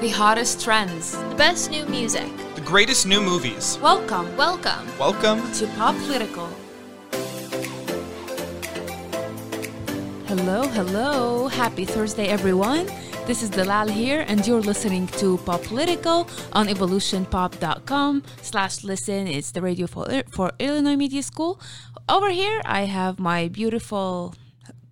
The hottest trends. The best new music. The greatest new movies. Welcome Welcome. Welcome. to Pop Political. Hello, hello. Happy Thursday, everyone. This is Dalal here, and you're listening to Pop Political on evolutionpop.com slash listen. It's the radio for, for Illinois Media School. Over here, I have my beautiful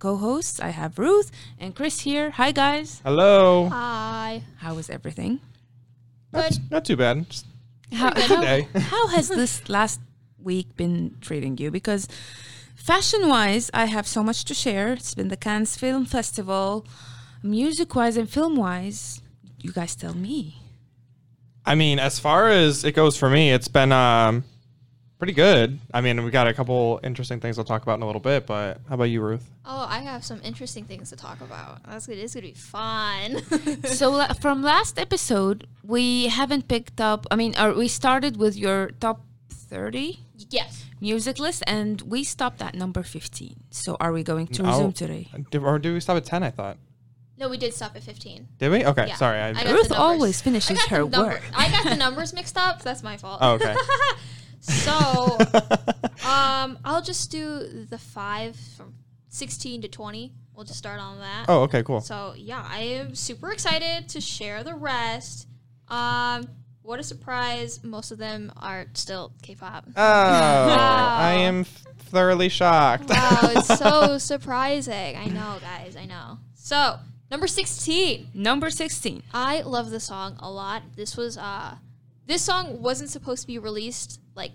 co-hosts. I have Ruth and Chris here. Hi, guys. Hello. Hi. How is everything? Good. Not too bad. Just How, good how, day. how has this last week been treating you? Because fashion wise, I have so much to share. It's been the Cannes Film Festival. Music wise and film wise, you guys tell me. I mean, as far as it goes for me, it's been um, pretty good. I mean, we got a couple interesting things I'll talk about in a little bit, but how about you, Ruth? Oh, I have some interesting things to talk about. That's good. It's gonna be fun. So from last episode, we haven't picked up. I mean, or we started with your top thirty yes. music list, and we stopped at number fifteen. So are we going to Oh. resume today? Uh, or do we stop at 10, I thought? No, we did stop at 15. Did we? Okay, Yeah. sorry. I, I Ruth always finishes I got her the number- work. I got the numbers mixed up. That's my fault. oh, okay. So, um, I'll just do the five from 16 to 20. We'll just start on that. oh, okay, cool. So yeah, I am super excited to share the rest. Um, what a surprise! Most of them are still K-pop. Oh, I am thoroughly shocked. Wow, it's so surprising. I know, guys. I know. So number sixteen. Number sixteen. I love the song a lot. This was uh, this song wasn't supposed to be released like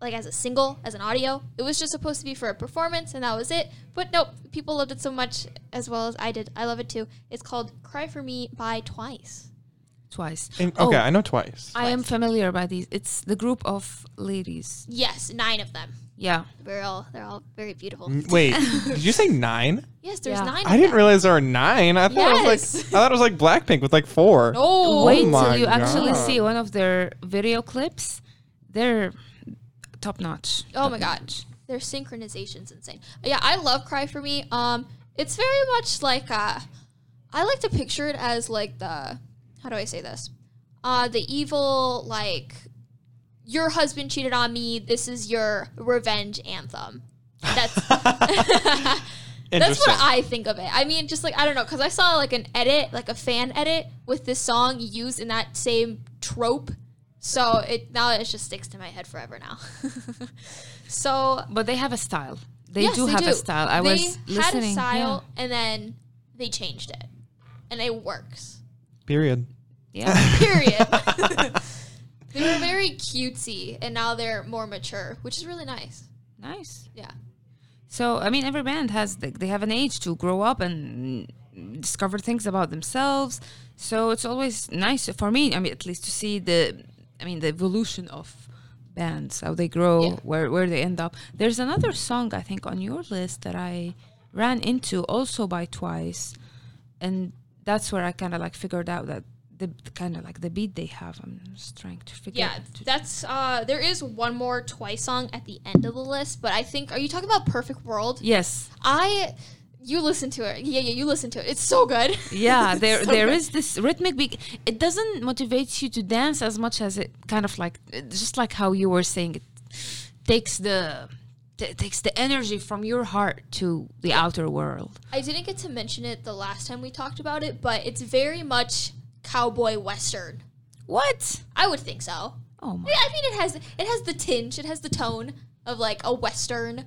like as a single, as an audio. It was just supposed to be for a performance, and that was it. But nope, people loved it so much as well as I did. I love it too. It's called "Cry for Me" by Twice. Twice. And- Oh. okay, I know twice. I am familiar by these. It's the group of ladies. Yes, nine of them. Yeah. They're all they're all very beautiful. Wait, did you say nine? Yes, there's Yeah. nine. I of didn't them. realize there were nine. I thought it was Yes. like I thought it was like Blackpink with like four. No, Wait my till you actually God. see one of their video clips. They're top notch. Oh Top my gosh, notch. their synchronization's insane. Yeah, I love "Cry for Me." Um, it's very much like uh, I like to picture it as like the how do I say this? Uh, the evil like your husband cheated on me. This is your revenge anthem. That's that's what I think of it. I mean, just like I don't know, because I saw like an edit, like a fan edit with this song used in that same trope. So it now it just sticks to my head forever now. so But they have a style. They yes, do have a style. I they was had a style and then they changed it, and it works. Period. Yeah. yeah. Period. They were very cutesy, and now they're more mature, which is really nice. nice. Yeah. So I mean, every band has they, they have an age to grow up and discover things about themselves. So it's always nice for me. I mean, at least to see the, I mean, the evolution of bands, how they grow, Yeah. where where they end up. There's another song I think on your list that I ran into also by Twice, and that's where I kind of like figured out that the, kind of like the beat they have. I'm just trying to figure. Yeah, to- that's uh there is one more twice song at the end of the list, but I think are you talking about Perfect World? yes. I you listen to it. Yeah, yeah, you listen to it. It's so good. yeah there So there good. is this rhythmic beat it doesn't motivate you to dance as much as it kind of like just like how you were saying it takes the t- takes the energy from your heart to the outer world I didn't get to mention it the last time we talked about it, but it's very much cowboy western. what I would think so. oh my I mean, it has it has the tinge, it has the tone of like a western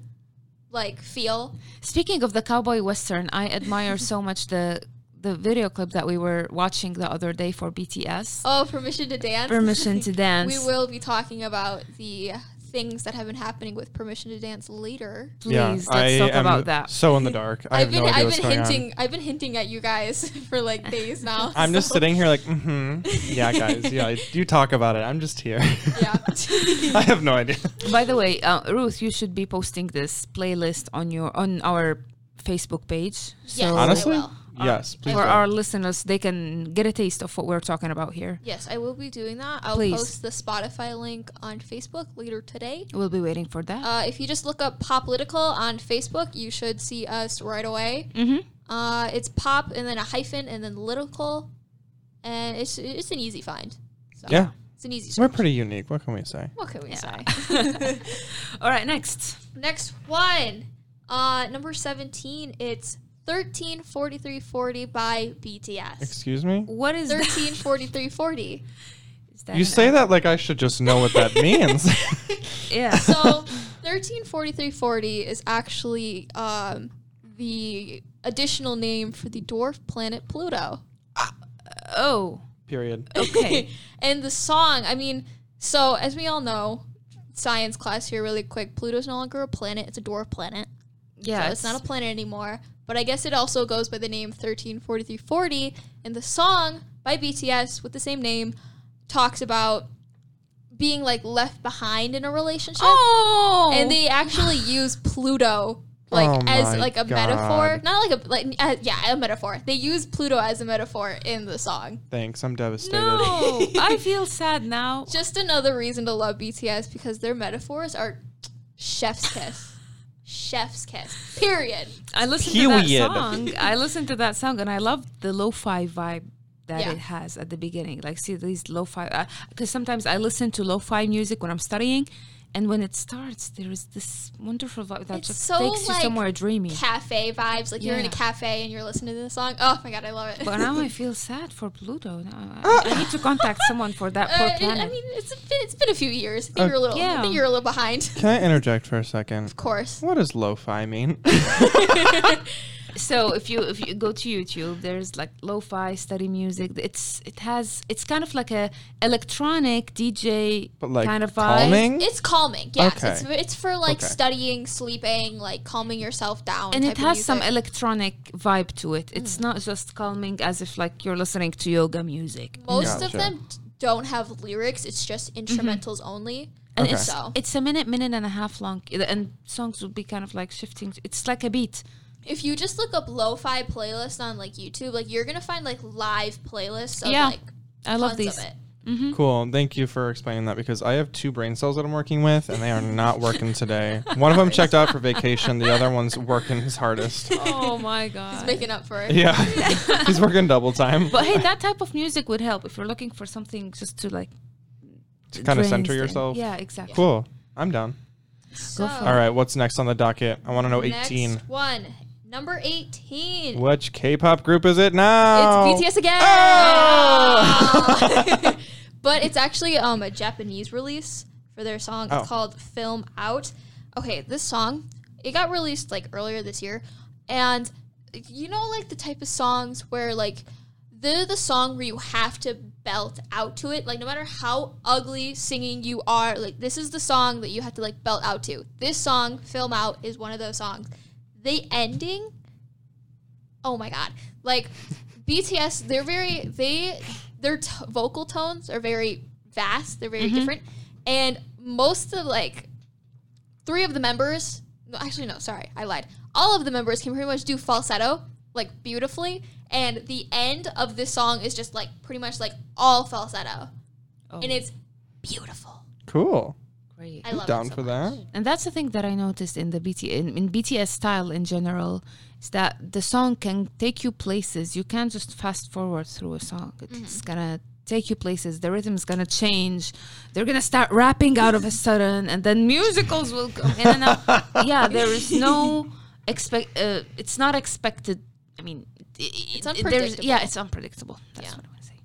like feel. speaking of the cowboy western i admire so much the the video clip that we were watching the other day for bts Oh, permission to dance. permission to dance We will be talking about the things that have been happening with permission to dance later. please I let's talk am about that So in the dark. I I've been no I've been hinting on. I've been hinting at you guys for like days now. I'm just sitting here like, mm-hmm. Yeah, guys. Yeah, you talk about it. I'm just here. Yeah. I have no idea. By the way, uh, Ruth, you should be posting this playlist on your on our Facebook page. Yes, So Honestly, I will. Yes. Please for do. our listeners, they can get a taste of what we're talking about here. Yes, I will be doing that. I'll Please. post the Spotify link on Facebook later today. We'll be waiting for that. Uh, if you just look up Pop Political on Facebook, you should see us right away. mm-hmm. Uh, it's pop and then a hyphen and then political. and it's it's an easy find. So Yeah. it's an easy. We're Search. pretty unique. What can we say? What can we Yeah. say? All right, next. Next one, uh, number seventeen. It's thirteen forty three forty by BTS. Excuse me? What is 134340? You say that like I should just know what that means. Yeah. So thirteen forty three forty is actually um, the additional name for the dwarf planet Pluto. oh, Period. okay. and the song, I mean, so as we all know, science class here, really quick. Pluto's no longer a planet; it's a dwarf planet. yeah. so it's not a planet anymore. But I guess it also goes by the name 134340. And the song by BTS with the same name talks about being like left behind in a relationship. Oh. And they actually use Pluto like Oh as like a God. metaphor. Not like a like uh, yeah, a metaphor. They use Pluto as a metaphor in the song. Thanks. I'm devastated. No, I feel sad now. Just another reason to love BTS because their metaphors are chef's kiss. Chef's kiss. Period. I listened to that song. I listened to that song and I love the lo-fi vibe that Yeah. it has at the beginning. Like, see these lo-fi, uh, because sometimes I listen to lo-fi music when I'm studying, and when it starts, there is this wonderful vibe that It's just so, takes you somewhere dreamy. Cafe vibes. Like you're in a cafe and you're listening to the song. Oh my god, I love it. But now I feel sad for Pluto. Now I, I need to contact someone for that poor Uh, it- planet. I mean, it's been, it's been a few years. I think Uh, you're a little. Yeah. I think you're a little behind. Can I interject for a second? Of course. What does lo-fi mean? so if you if you go to YouTube, there's like lo-fi study music. It's it has it's kind of like a electronic DJ But like kind of vibe. calming? It's calming. Yes, Okay. it's it's for like Okay. studying, sleeping, like calming yourself down. and type it of has some electronic vibe to it. It's Mm. not just calming as if like you're listening to yoga music. Most of them don't have lyrics. It's just instrumentals only. And Okay. it's So it's a minute, minute and a half long, and songs will be kind of like shifting. It's like a beat. If you just look up lo-fi playlists on like YouTube, like you're gonna find like live playlists of Yeah. like I love tons these. of it. hmm Cool. Thank you for explaining that because I have two brain cells that I'm working with and they are not working today. One of them checked out for vacation. The other one's working his hardest. Oh my god. He's making up for it. Yeah. He's working double time. But hey, that type of music would help if you're looking for something just to like To kind of drain center thing. yourself. Yeah, exactly. Cool. I'm down. So, for All right. What's next on the docket? I want to know 18. Next one, number eighteen. Which K-pop group is it now? It's BTS again. Oh! but it's actually um, a Japanese release for their song. It's Oh. called Film Out. Okay, this song, it got released like earlier this year. And you know, like the type of songs where like they're the song where you have to belt out to it. Like no matter how ugly singing you are, like this is the song that you have to like belt out to. This song, Film Out, is one of those songs. The ending, oh my god. Like BTS, they're very they their t- vocal tones are very vast. They're very mm-hmm. different, and most of like three of the members. No, actually, no. Sorry, I lied. All of the members can pretty much do falsetto like beautifully, and the end of this song is just like pretty much like all falsetto, Oh, and it's beautiful. Cool. Great. I love Down so for much. that. And that's the thing that I noticed in the BT in, in BTS style in general is that the song can take you places. You can't just fast forward through a song. It's gonna take you places. The rhythm's gonna change. They're gonna start rapping out of a sudden, and then musicals will come in and out. yeah, there is no expect. Uh, it's not expected. I mean, it's unpredictable. Yeah, it's unpredictable. That's Yeah. what I want to say.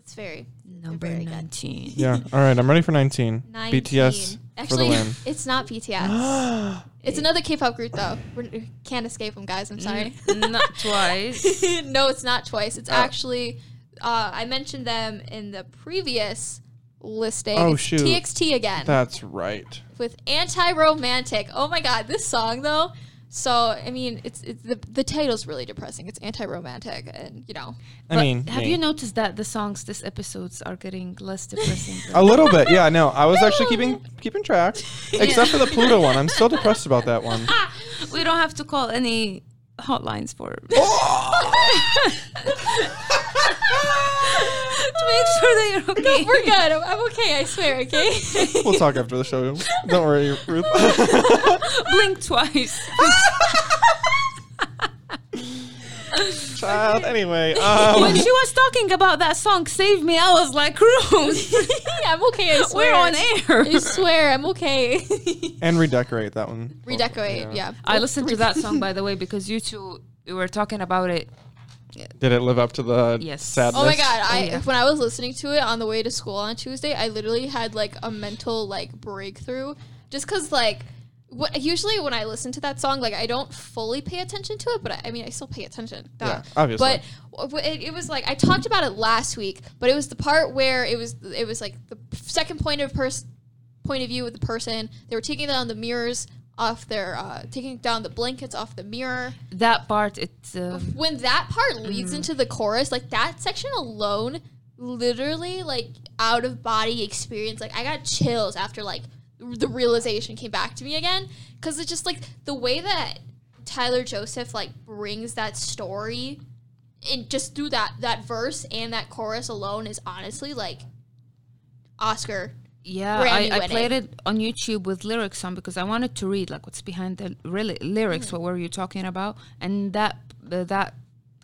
It's very Number very good. nineteen. Yeah. All right. I'm ready for 19. 19. BTS Actually, for the win. it's not BTS. it's another K-pop group though. We can't escape them, guys. I'm sorry. Not twice. no, it's not twice. It's Oh. actually uh, I mentioned them in the previous listing. Oh, It's shoot. TXT again That's right. with anti-romantic. Oh my god, this song though. So I mean, it's, it's the the title's really depressing. It's anti-romantic, and you know, I mean, have me. you noticed that the songs, this episodes, are getting less depressing? A little bit, yeah. No, I was actually keeping keeping track, except for the Pluto one. I'm still depressed about that one. we don't have to call any hotlines for oh! to make sure that you're okay. we're good. I'm, I'm okay. I swear. Okay. We'll talk after the show. Don't worry, Ruth. Blink twice. child. Anyway, when um, she was talking about that song "Save Me," I was like, "Cruz, yeah, I'm okay. I swear. we're on air." I swear, I'm okay. and redecorate that one. Redecorate. Yeah. I listened to that song by the way because you two you were talking about it. Did it live up to the Yes. sadness? Oh my god! I yeah. when I was listening to it on the way to school on Tuesday, I literally had like a mental like breakthrough, just because like. What, usually when I listen to that song, like I don't fully pay attention to it, but I, I mean I still pay attention. Duh. Yeah, obviously. But w- w- it, it was like I talked about it last week, but it was the part where it was it was like the second point of person point of view of the person. They were taking down the mirrors off their uh, taking down the blankets off the mirror. That part, it's uh, When that part leads into the chorus, like that section alone, literally like out of body experience. Like I got chills after like the realization came back to me again because it's just like the way that Tyler Joseph like brings that story and just through that that verse and that chorus alone is honestly like Oscar. yeah. I, I played it on YouTube with lyrics on because I wanted to read like what's behind the really lyrics. What were you talking about? And that uh, that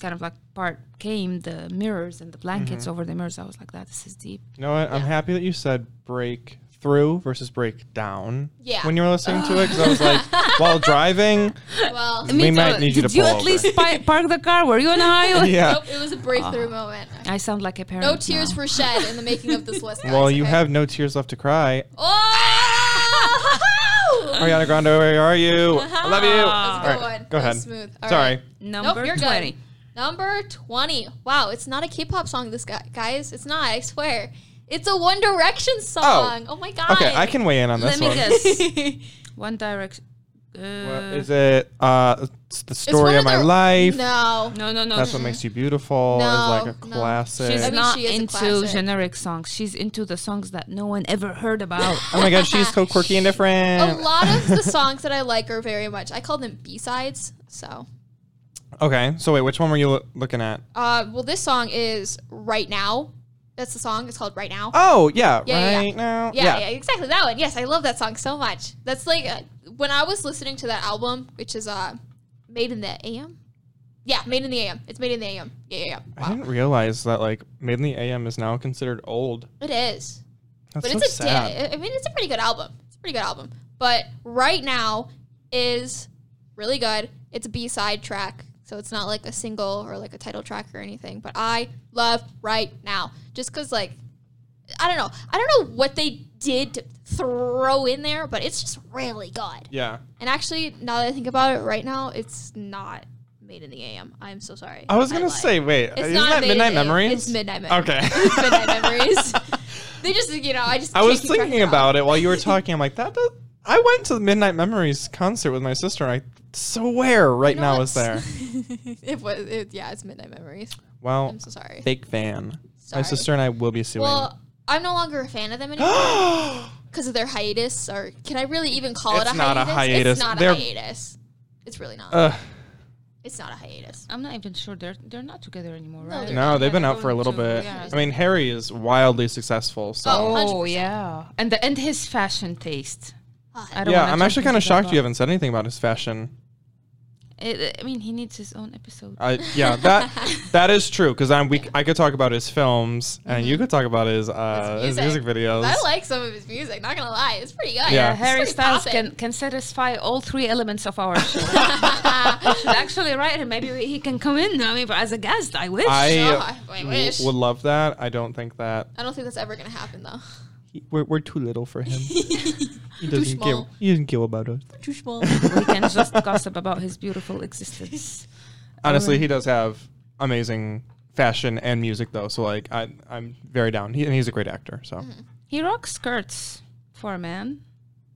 kind of like part came the mirrors and the blankets over the mirrors. I was like, that this is deep. You know what? I'm happy that you said break through versus break down. Yeah. When you were listening to it, because I was like, while driving, Well, We Me might need you to Did you at over. least pi- park the car? Were you on a highway? yeah. nope, it was a breakthrough ah. moment. I sound like a parent. No tears now. were shed in the making of this list. Well, you okay? have no tears left to cry. Oh! Ariana Grande, where are you? I love you. That was a All good right, one. Go ahead. Smooth. All Sorry. right. Number you're good. 20. Number 20. Wow, it's not a K-pop song this guy guys. It's not, I swear. It's a One Direction song. Oh, my god. Okay, I can weigh in on Let this me one. guess. One Direction. Uh, What is it? Uh, it's the story one of my the- life. No. no, no, no. That's what makes you beautiful. No, is like a no. classic. She's I mean, not she is a into classic. generic songs. She's into the songs that no one ever heard about. oh my god, she's so quirky and different. A different. lot of the songs that I like are very much, I call them B-sides. So, Okay, so wait, which one were you loo- looking at? uh, well, this song is Right Now. That's the song. It's called Right Now. Oh yeah, Yeah, yeah, yeah. now. Yeah, yeah, exactly that one. Yes, I love that song so much. That's like uh, when I was listening to that album, which is uh, Made in the AM. Yeah, Made in the AM. It's Made in the AM. Yeah, yeah, yeah. I didn't realize that like Made in the AM is now considered old. It is, That's but so it's a sad. yeah, I mean, it's a pretty good album. It's a pretty good album. But right now is really good. It's a B side track, so it's not like a single or like a title track or anything. But I love right now, just because like I don't know, I don't know what they did to throw in there, but it's just really good. Yeah. And actually, now that I think about it, right now it's not made in the AM. I'm so sorry. I was gonna say, wait, It's isn't not that Midnight. Memories? It's Midnight Memories. Okay. it's Midnight Memories. they just, you know, I just. I was thinking about it while you were talking. I'm like, that. Does, I went to the Midnight Memories concert with my sister, and I swear right You know now what? is there. it was, it, yeah, it's Midnight Memories. Well, I'm so sorry. fake fan. My sister and I will be suing. Well, I'm no longer a fan of them anymore because of their hiatus. Or can I really even call It's it a not a hiatus? hiatus. It's not They're- a hiatus. It's really not. Ugh. it's not a hiatus. I'm not even sure they're they're not together anymore, No, right? they're no, they've been Yeah, out for a little going bit. to- yeah. I mean, Harry is wildly successful. So Oh, Oh 100%. yeah, and the, and his fashion taste. I don't yeah, wanna I'm jump actually kind of that, shocked but- you haven't said anything about his fashion. It, I mean, he needs his own episode. I yeah, that that is true because I'm we I could talk about his films and you could talk about his uh his music videos. I like some of his music. Not gonna lie, it's pretty good. Yeah. Uh, Harry pretty Styles poppin'. can, can satisfy all three elements of our show. I should actually write him. Maybe he can come in. I mean, but as a guest, I wish. I No, I- I w- wish. would love that. I don't think that I don't think that's ever gonna happen though. He, we're we're too little for him. he doesn't care. small. He doesn't care about us. Too small. we can just gossip about his beautiful existence. Honestly, he does have amazing fashion and music though. So like I I'm very down. He, and he's a great actor. So He rocks skirts for a man.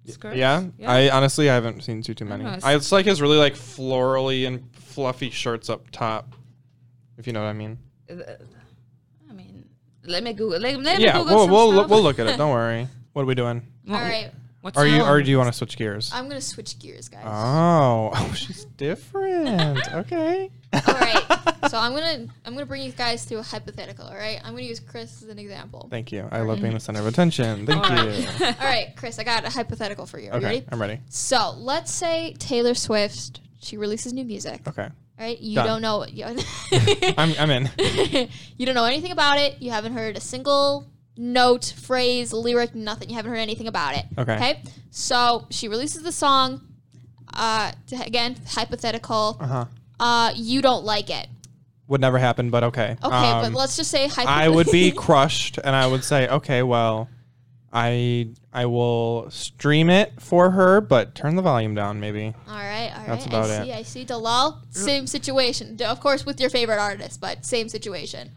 Skirts. yeah, I honestly I haven't seen too too many. know, it's- I, it's like his really like florally and fluffy shirts up top. If you know what I mean. Uh, I mean, let me Google. Let, let me Yeah, Google we'll some we'll stuff. we'll look at it. Don't worry. What are we doing? All right, What's Are you or do you want to switch gears? I'm gonna switch gears, guys. Oh, oh, she's different. okay. all right, so I'm gonna I'm gonna bring you guys through a hypothetical. All right, I'm gonna use Chris as an example. Thank you. I love being the center of attention. Thank you. All right, Chris, I got a hypothetical for you. Are you Okay, ready? I'm ready. So let's say Taylor Swift she releases new music. Okay. Right? You Done. don't know. You, I'm, I'm in. you don't know anything about it. You haven't heard a single note, phrase, lyric, nothing. You haven't heard anything about it. Okay. Okay. So she releases the song. Uh, to- again, hypothetical. Uh huh. Uh, you don't like it. Would never happen, but okay. Okay, Um, but let's just say hypothetical. I would be crushed, and I would say, okay, well, I I will stream it for her, but turn the volume down, maybe. All right, all right. That's about I it. see. I see. Dalal, same situation. Of course, with your favorite artist, but same situation.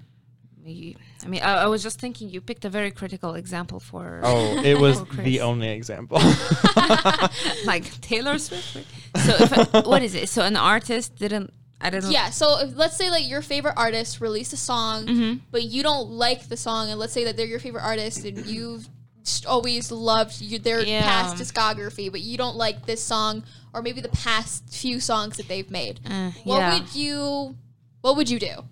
You- I mean, I, I was just thinking you picked a very critical example for Oh, it was the only example. like Taylor Swift. So if I- what is it? So an artist didn't. I don't. Yeah. So if, let's say like your favorite artist released a song, Mm-hmm. but you don't like the song, and let's say that they're your favorite artist, and you've just always loved you, their Yeah. past discography, but you don't like this song, or maybe the past few songs that they've made. Uh, What yeah. would you? What would you do?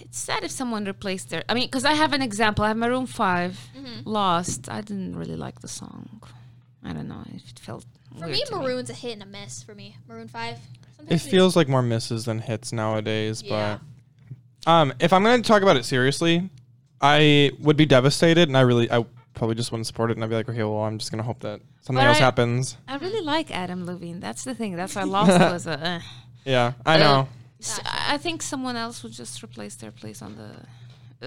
It's sad if someone replaced their. I mean, because I have an example. I have Maroon 5 Mm-hmm. Lost. I didn't really like the song. I don't know. It felt For weird me, to Maroon's a hit and a miss. For me, Maroon Five. it Sometimes we- feels like more misses than hits nowadays, Yeah. but um, if I'm going to talk about it seriously, I would be devastated, and I really, I probably just wouldn't support it, and I'd be like, okay, well, I'm just going to hope that something But else I- happens. I really like Adam Levine. That's the thing. That's why Lost was a. Uh. Yeah, I Uh, know. I think someone else would just replace their place on the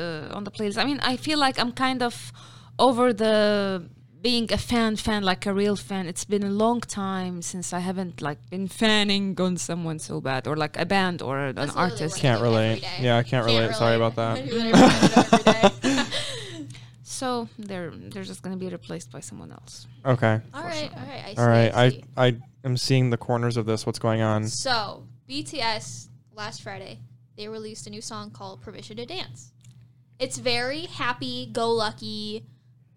uh, on the playlist. I mean, I feel like I'm kind of over the being a fan fan like a real fan. It's been a long time since I haven't like been fanning on someone so bad or like a band or an That's artist. Can't I do every relate. Yeah, I can't relate. Sorry about that. I do every day. So they're they're just gonna be replaced by someone else. Okay. all right, all right. I see, All right. I I. I am seeing the corners of this. What's going on? So BTS last Friday they released a new song called "Permission to Dance." It's very happy, go lucky,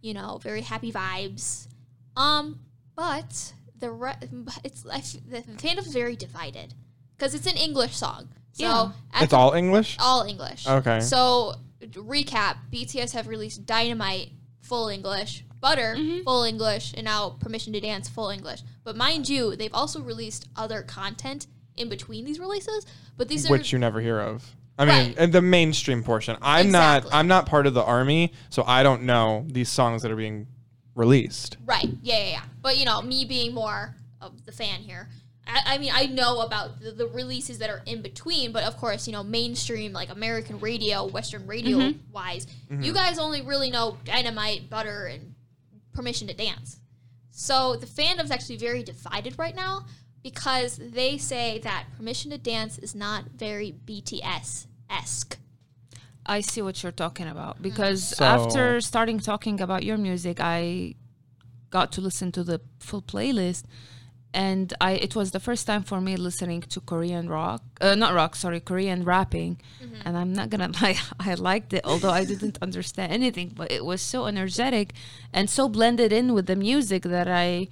you know, very happy vibes. Um, but the re- it's I f- the fandom's very divided because it's an English song. So Yeah. It's the- all English? all English. Okay. So recap: BTS have released Dynamite full English, Butter full English, and now Permission to Dance full English. But mind you, they've also released other content in between these releases. But these are which you never hear of. I mean, Right. and the mainstream portion. I'm Exactly. not. I'm not part of the army, so I don't know these songs that are being released. right. Yeah, yeah, yeah. But you know, me being more of the fan here. I, I mean, I know about the, the releases that are in between, but of course, you know, mainstream like American radio, Western radio mm-hmm. wise, mm-hmm. you guys only really know Dynamite, Butter, and Permission to Dance. So the fandom's actually very divided right now because they say that Permission to Dance is not very BTS esque. I see what you're talking about because So- after starting talking about your music, I got to listen to the full playlist, and I it was the first time for me listening to Korean rock, uh, not rock, sorry, Korean rapping, and I'm not gonna lie, I liked it, although I didn't understand anything, but it was so energetic and so blended in with the music that I.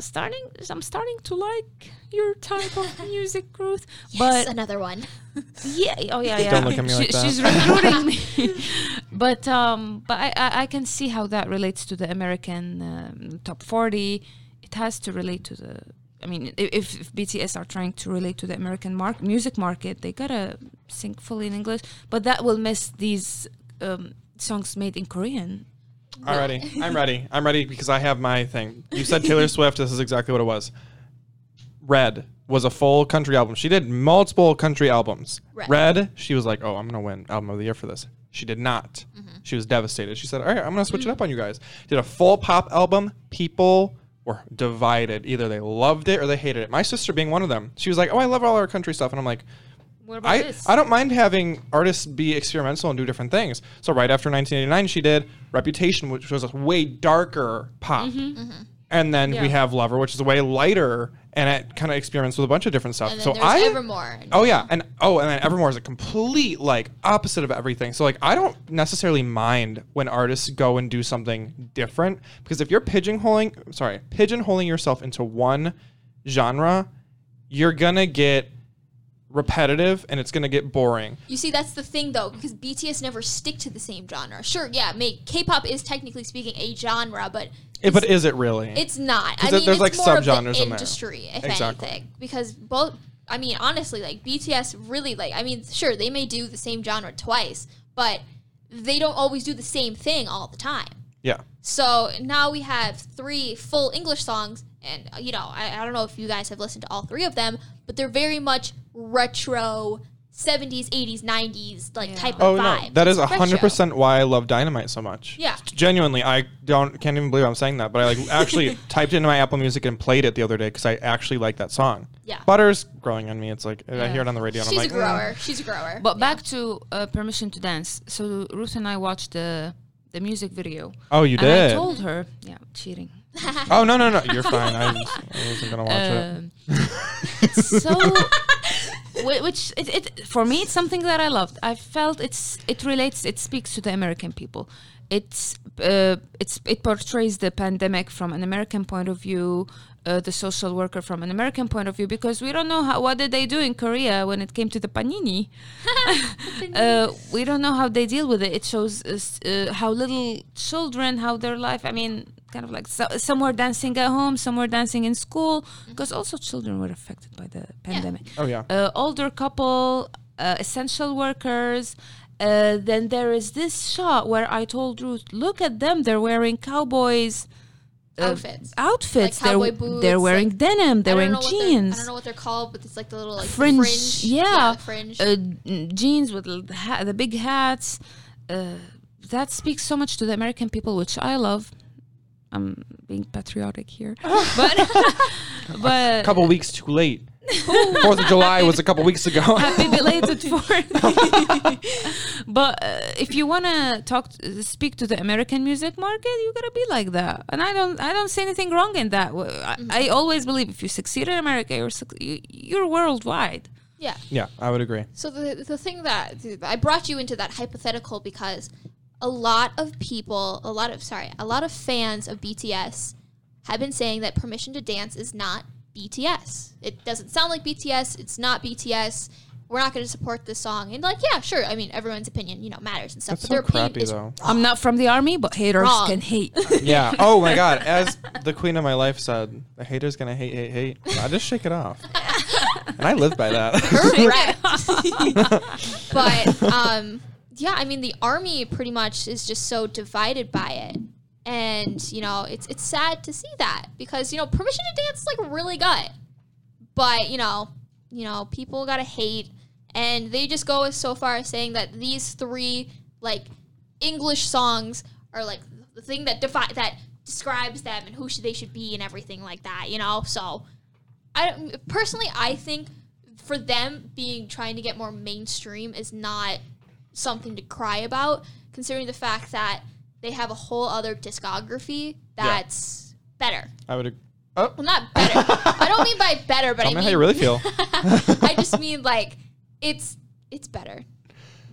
Starting, I'm starting to like your type of music, Ruth. But But another one. yeah. Oh yeah. Yeah. Don't look at me like that. She's recruiting me. but um, but I, I I can see how that relates to the American um, top forty. It has to relate to the. I mean, if, if BTS are trying to relate to the American mark, music market, they gotta sing fully in English. But that will miss these um, songs made in Korean. Alrighty, I'm ready. I'm ready because I have my thing. You said Taylor Swift. This is exactly what it was. Red was a full country album. She did multiple country albums. Red. Red, she was like, "Oh, I'm gonna win album of the year for this." She did not. Mm-hmm. She was devastated. She said, "All right, I'm gonna switch it up on you guys." Did a full pop album. People were divided. Either they loved it or they hated it. My sister being one of them. She was like, "Oh, I love all our country stuff," and I'm like, What about I, this? I don't mind having artists be experimental and do different things. So right after 1989, she did Reputation, which was a way darker pop. Mm-hmm. Mm-hmm. And then we have Lover, which is a way lighter, and it kind of experiments with a bunch of different stuff. And then so I, Evermore. oh yeah, and oh, and then Evermore is a complete like opposite of everything. So like I don't necessarily mind when artists go and do something different because if you're pigeonholing, sorry, pigeonholing yourself into one genre, you're gonna get repetitive and it's gonna get boring. You see, that's the thing though, because BTS never stick to the same genre. Sure, yeah, make K-pop is technically speaking a genre, but Eh, but is it really? it's not. I there- mean, there's, like, subgenres the in there. industry, if Exactly. anything, because both. I mean, honestly, like BTS really like. I mean, sure, they may do the same genre twice, but they don't always do the same thing all the time. yeah. So now we have three full English songs, and uh, you know, I, I don't know if you guys have listened to all three of them, but they're very much retro, 70s, 80s, 90s like Yeah. type of Oh vibe. no, that is It's hundred retro. percent why I love Dynamite so much. Yeah. genuinely, I don't can't even believe I'm saying that, but I like actually typed into my Apple Music and played it the other day because I actually like that song. Yeah. Butter's growing on me. It's like I hear it on the radio and She's I'm a like, "Mm." grower. She's a grower. But Yeah. back to uh, Permission to Dance. So Ruth and I watched the the music video. oh, you and I told her, yeah, cheating. Oh no no no, you're fine. I, was, I wasn't gonna watch it. Um, so which it, it for me it's something that i loved i felt it's it relates it speaks to the american people it's uh, it's it portrays the pandemic from an american point of view uh, the social worker from an american point of view because we don't know how what did they do in korea when it came to the panini uh, we don't know how they deal with it. It shows us uh, how little children, how their life. I mean, kind of like so, some were dancing at home, some were dancing in school, because also children were affected by the pandemic. Oh yeah. Uh, older couple, uh, essential workers. Uh, then there is this shot where I told Ruth, "Look at them! They're wearing cowboys." Uh, Outfits. outfits. Like cowboy they're, boots, they're wearing like- denim. They're wearing don't know what they're- I don't know what they're called, but it's like the little like fringe, fringe. yeah, fringe. Uh, jeans with the, ha- the big hats. Uh, that speaks so much to the American people, which I love. I'm being patriotic here, but a couple weeks too late. Fourth of July was a couple weeks ago. happy belated Fourth. but uh, if you wanna talk, speak to the American music market, you gotta be like that. And I don't, I don't see anything wrong in that. I always believe if you succeed in America, you're suc- you're worldwide. yeah. yeah, I would agree. So the the thing that I brought you into that hypothetical because a lot of people, a lot of sorry, a lot of fans of BTS have been saying that Permission to Dance is not BTS. It doesn't sound like BTS. It's not BTS. We're not going to support this song. And like, yeah, sure. I mean, everyone's opinion, you know, matters and stuff. That's but their so opinion crappy is though. I'm not from the army, but haters Wrong. can hate. Yeah. Oh my God. As the queen of my life said, the hater's gonna hate, hate, hate. I just shake it off. and I live by that. correct. but um, yeah, I mean, the army pretty much is just so divided by it, and you know, it's it's sad to see that because you know, permission to dance is like really good, but you know, you know, people gotta hate, and they just go so far as saying that these three like English songs are like the thing that defi- that describes them and who they should be and everything like that, you know. So, I personally, I think for them being trying to get more mainstream is not something to cry about, considering the fact that they have a whole other discography that's better. I would. Ag- oh, Well, not better. I don't mean by better, but tell I me mean how you really feel. I just mean like it's it's better.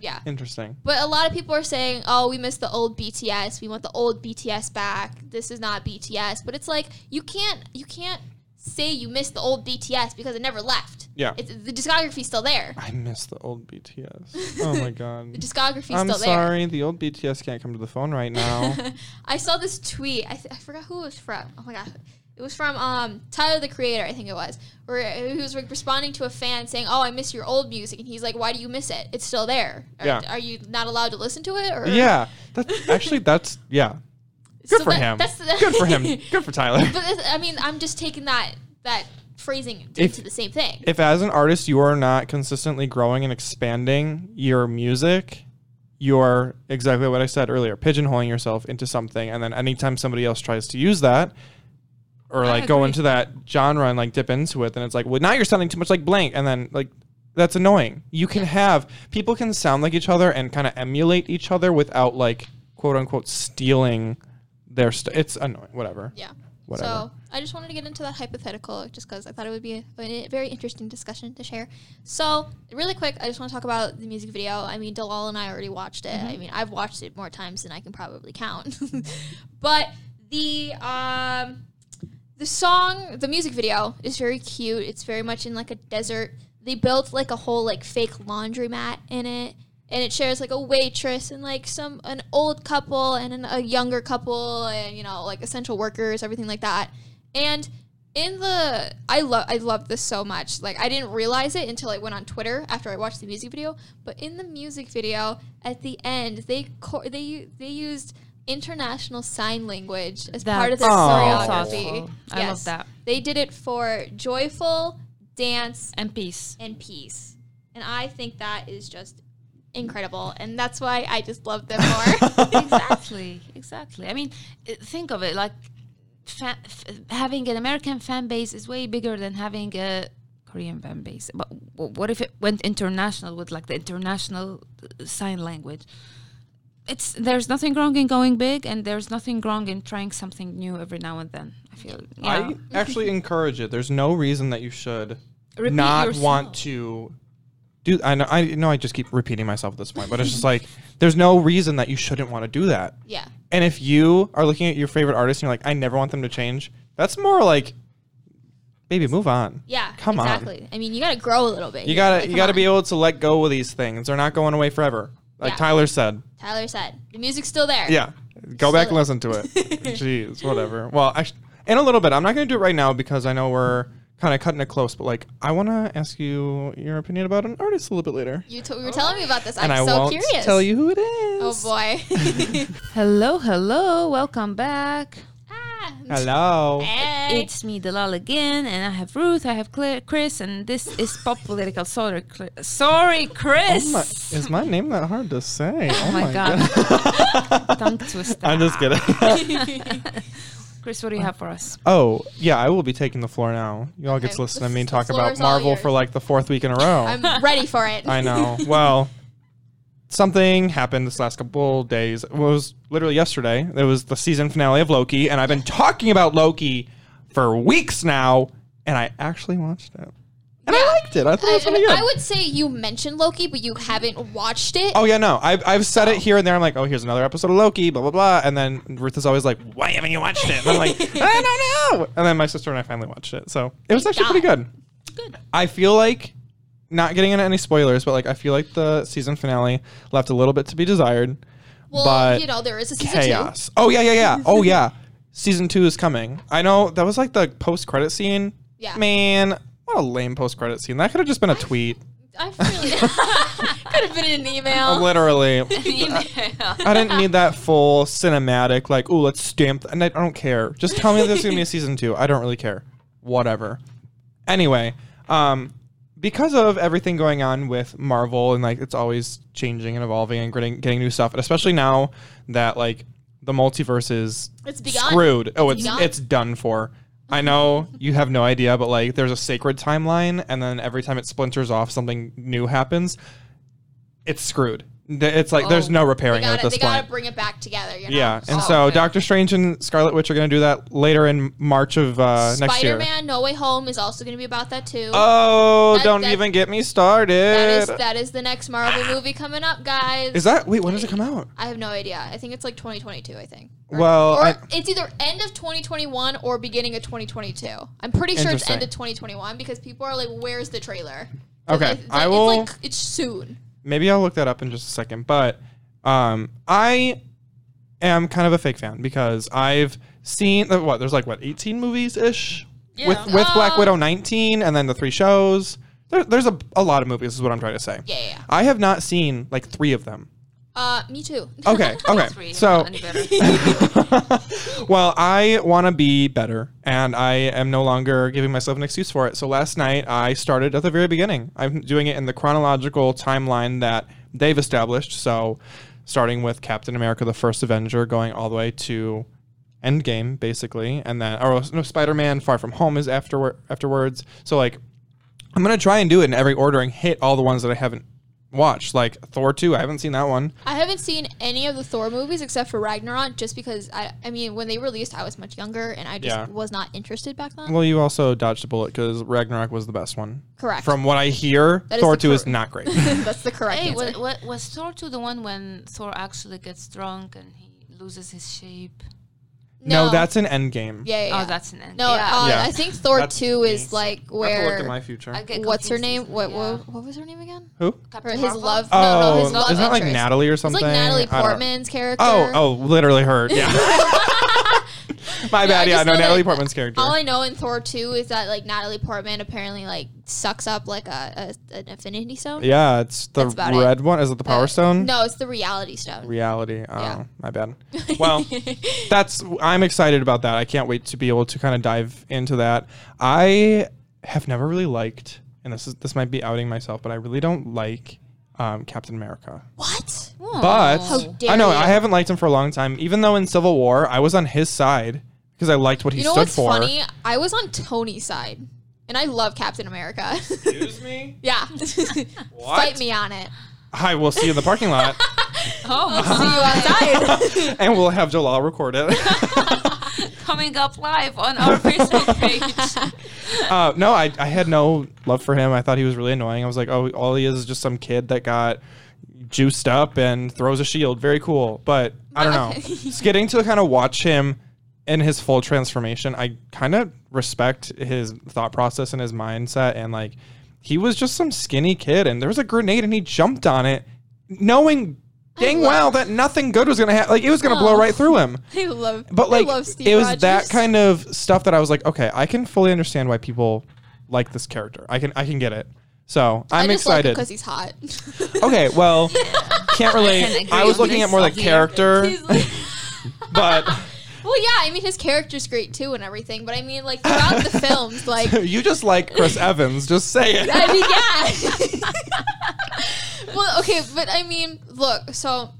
Yeah. Interesting. But a lot of people are saying, "Oh, we miss the old BTS. We want the old BTS back. This is not BTS." But it's like you can't you can't say you miss the old BTS because it never left. Yeah. It's, the discography's still there. I miss the old BTS. Oh my god. The god. discography's I'm still sorry, there. I'm sorry, the old BTS can't come to the phone right now. I saw this tweet. I, th- I forgot who it was from. Oh my god. It was from um, Tyler the Creator, I think it was, where he was like responding to a fan saying, "Oh, I miss your old music," and he's like, "Why do you miss it? It's still there. Are, Yeah. are you not allowed to listen to it?" Or yeah, that's actually that's yeah. Good So for that- him. That's the, Good for him. Good for Tyler. But I mean, I'm just taking that that phrasing to, If- to the same thing. If as an artist you are not consistently growing and expanding your music, you're exactly what I said earlier, pigeonholing yourself into something, and then anytime somebody else tries to use that. Or like go into that genre and like dip into it, then it's like, well, now you're sounding too much like blank, and then like that's annoying. You can have people can sound like each other and kind of emulate each other without like quote unquote stealing their st- It's annoying. Whatever. yeah. Whatever. So I just wanted to get into that hypothetical just because I thought it would be a, a very interesting discussion to share. So really quick, I just want to talk about the music video. I mean, Dalal and I already watched it. I mean, I've watched it more times than I can probably count. but the um, the song, the music video is very cute. It's very much in like a desert they built like a whole like fake laundromat in it and it shares like a waitress and like some an old couple and an, a younger couple and you know like essential workers everything like that and in the i love i love this so much like i didn't realize it until i went on twitter after i watched the music video but in the music video at the end they co- they they used international sign language as part of their That's choreography thoughtful. I love that. they did it for joyful dance And peace. and peace. And I think that is just incredible. And that's why I just love them more. exactly, exactly. I mean, uh, think of it like fa- f- having an American fan base is way bigger than having a Korean fan base. But w- what if it went international with like the international uh, sign language? It's there's nothing wrong in going big, and there's nothing wrong in trying something new every now and then. I feel. Yeah. I actually encourage it. There's no reason that you should Repeat not yourself. want to do. I know. I know. I just keep repeating myself at this point, but it's just like there's no reason that you shouldn't want to do that. yeah. And if you are looking at your favorite artist and you're like, I never want them to change, that's more like, baby, move on. Yeah. Come on. exactly. I mean, you got to grow a little bit. You gotta Like, you gotta on. be able to let go of these things. They're not going away forever. Like Yeah. Tyler said. Tyler said the music's still there. Yeah. Go back and listen to it. Jeez, whatever. Well, sh- in a little bit. I'm not going to do it right now because I know we're kind of cutting it close. But like, I want to ask you your opinion about an artist a little bit later, You t- were telling me about this. and I'm I so won't curious. tell you who it is. Oh boy. Hello, hello, welcome back. ah. Hello. Hey. It's me, Dalal again, and I have Ruth, I have Claire, Chris, and this is Pop Political. Sorry, Cl- sorry, Chris. Oh my, is my name that hard to say? Oh, my God. God. Tongue twister. I'm just kidding. Chris, what do you have for us? oh yeah, I will be taking the floor now. You all get Okay, to listen to the- me talk about is all Marvel yours. for like the fourth week in a row. I'm ready for it. I know. Well, something happened this last couple days. It was literally yesterday. It was the season finale of Loki, and I've been talking about Loki for weeks now, and I actually watched it. And I liked it. I thought it was really good. I would say you mentioned Loki, but you haven't watched it. Oh yeah, no. I've I've said it oh. here and there. I'm like, oh, here's another episode of Loki, blah blah blah. And then Ruth is always like, why haven't you watched it? And I'm like, I don't know. And then my sister and I finally watched it, so it was Thank actually pretty good. Good. I feel like not getting into any spoilers, but like I feel like the season finale left a little bit to be desired. well, but you know there is a season chaos. Oh yeah, yeah, yeah. Oh yeah. Season two is coming. I know that was like the post credit scene. Yeah. Man, what a lame post credit scene. That could have just been a tweet. I really could have been an email. Literally. email. I didn't need that full cinematic, like, ooh, let's stamp. And I don't care. Just tell me there's going to be a season two. I don't really care. Whatever. Anyway, um, because of everything going on with Marvel and like it's always changing and evolving and getting, getting new stuff, and especially now that like the multiverse is It's begun. screwed. Oh, it's begun. it's done for. I know you have no idea, but like there's a sacred timeline, and then every time it splinters off, something new happens. It's screwed. It's like there's Oh, no repairing it at gotta, this they gotta bring it back together. You know? Yeah, and Oh, so okay. Doctor Strange and Scarlet Witch are going to do that later in March of uh, next year. Spider-Man: No Way Home is also going to be about that too. Oh, That- don't that- even get me started. that is that is the next Marvel movie coming up, guys. Is that wait? When does it come out? I have no idea. I think it's like 2022. I think. Or- Well, or I- it's either end of 2021 or beginning of 2022. I'm pretty sure it's end of 2021 because people are like, "Where's the trailer?" 'Cause Okay, it's, I like, will- It's like it's soon. Maybe I'll look that up in just a second. But um, I am kind of a fake fan because I've seen uh, what there's like what 18 movies ish with Yeah. with Black Uh, Widow 19 and then the three shows. There, there's a, a lot of movies. Is what I'm trying to say. Yeah. yeah. I have not seen like three of them. Uh, me too. Okay, okay. So not any better. well, I want to be better, and I am no longer giving myself an excuse for it. So last night, I started at the very beginning. I'm doing it in the chronological timeline that they've established. So, starting with Captain America: The First Avenger, going all the way to Endgame, basically, and then or no, Spider-Man: Far From Home is afterward afterwards. So like, I'm gonna try and do it in every order and hit all the ones that I haven't watched. Like Thor 2, I haven't seen that one. I haven't seen any of the Thor movies except for Ragnarok, just because I, I mean, when they released, I was much younger and I just Yeah. was not interested back then. Well, you also dodged a bullet because Ragnarok was the best one. Correct. From what I hear, That is Thor the 2 is cor- not great. That's the correct hey, answer. was, was Thor 2 the one when Thor actually gets drunk and he loses his shape? No, No. that's an Endgame. Yeah, yeah. Oh, that's an end. no. yeah. Uh, Yeah. I think Thor That's two me. is like I have to look at where. my future. What's her name? What, yeah. what what was her name again? Who? Captain his Marvel? love. Oh, no, no, his love isn't that like. Natalie or something? It's something? like Natalie Portman's character. Oh, oh, literally her. Yeah. My I bad. Yeah, just no, know Natalie that- Portman's character. All I know in Thor 2 is that like Natalie Portman apparently like sucks up like a, a an Infinity Stone. yeah, it's the That's about it. red one. Is it the Power Uh, Stone? No, it's the Reality Stone. Reality. Oh, Yeah. my bad. Well, that's. I'm excited about that. I can't wait to be able to kind of dive into that. I have never really liked, and this is this might be outing myself, but I really don't like um, Captain America. what? But How dare I know you. I haven't liked him for a long time. Even though in Civil War I was on his side because I liked what he You know stood what's for. funny? I was on Tony's side, and I love Captain America. Excuse me. yeah, What? fight me on it. I will see you in the parking lot, Oh, See you outside. and we'll have Dalal record it. coming up live on our Facebook page. uh, no, I, I had no love for him. I thought he was really annoying. I was like, oh, all he is is just some kid that got juiced up and throws a shield. Very cool. But I don't know. Just getting to kind of watch him in his full transformation, I kind of respect his thought process and his mindset. And like, he was just some skinny kid, and there was a grenade, and he jumped on it, knowing dang love- well that nothing good was gonna happen. Like, it was gonna blow Oh. right through him. I love. But like I love Steve it was Rogers. that kind of stuff that I was like, okay, I can fully understand why people like this character. I can I can get it. So I'm I just excited. because he's hot. okay, well, can't relate. can I was looking at more like character, He's like- but well, yeah. I mean, his character's great too, and everything. But I mean, like throughout the films, like you just like Chris Evans. Just say it. I mean, yeah. well, okay, but I mean, look, so